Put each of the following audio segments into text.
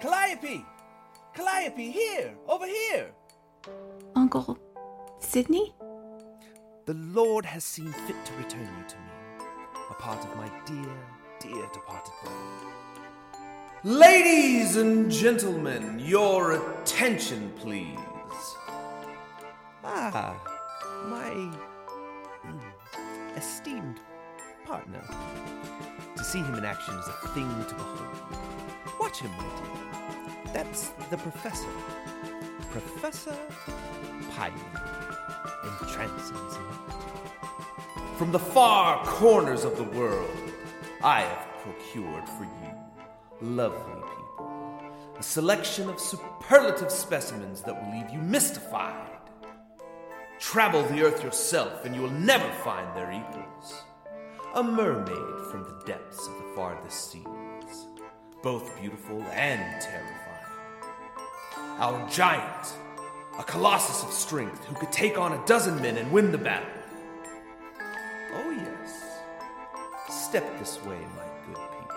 Calliope! Calliope, here! Over here! Uncle Sydney? The Lord has seen fit to return you to me, a part of my dear, dear departed brother. Ladies and gentlemen, your attention, please. Ah, my mm, esteemed partner. To see him in action is a thing to behold. Watch him, my. That's the professor. Professor Paimon. Entrancing? From the far corners of the world, I have procured for you, lovely people, a selection of superlative specimens that will leave you mystified. Travel the earth yourself, and you will never find their equals. A mermaid from the depths of the farthest seas, both beautiful and terrifying. Our giant, a colossus of strength who could take on a dozen men and win the battle. Oh, yes. Step this way, my good people,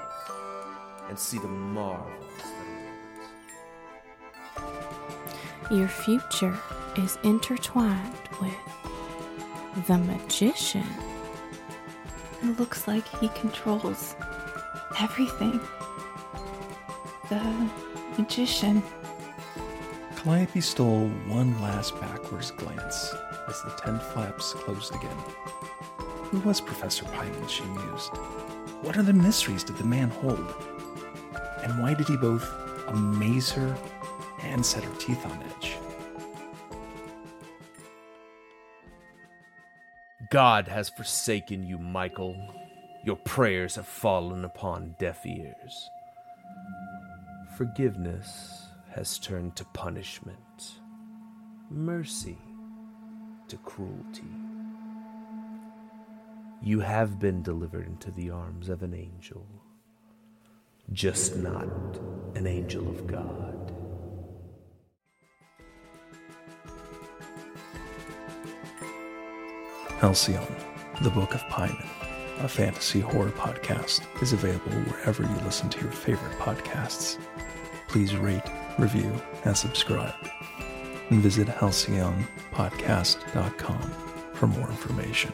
and see the marvels that. Your future is intertwined with the magician. It looks like he controls everything. The magician. Calliope stole one last backwards glance as the tent flaps closed again. Who was Professor Paimon, she mused? What other mysteries did the man hold? And why did he both amaze her and set her teeth on edge? God has forsaken you, Michael. Your prayers have fallen upon deaf ears. Forgiveness has turned to punishment, mercy to cruelty. You have been delivered into the arms of an angel, just not an angel of God. Halcyon, the Book of Paimon, a fantasy horror podcast, is available wherever you listen to your favorite podcasts. Please rate, review, and subscribe. And visit halcyonpodcast.com for more information.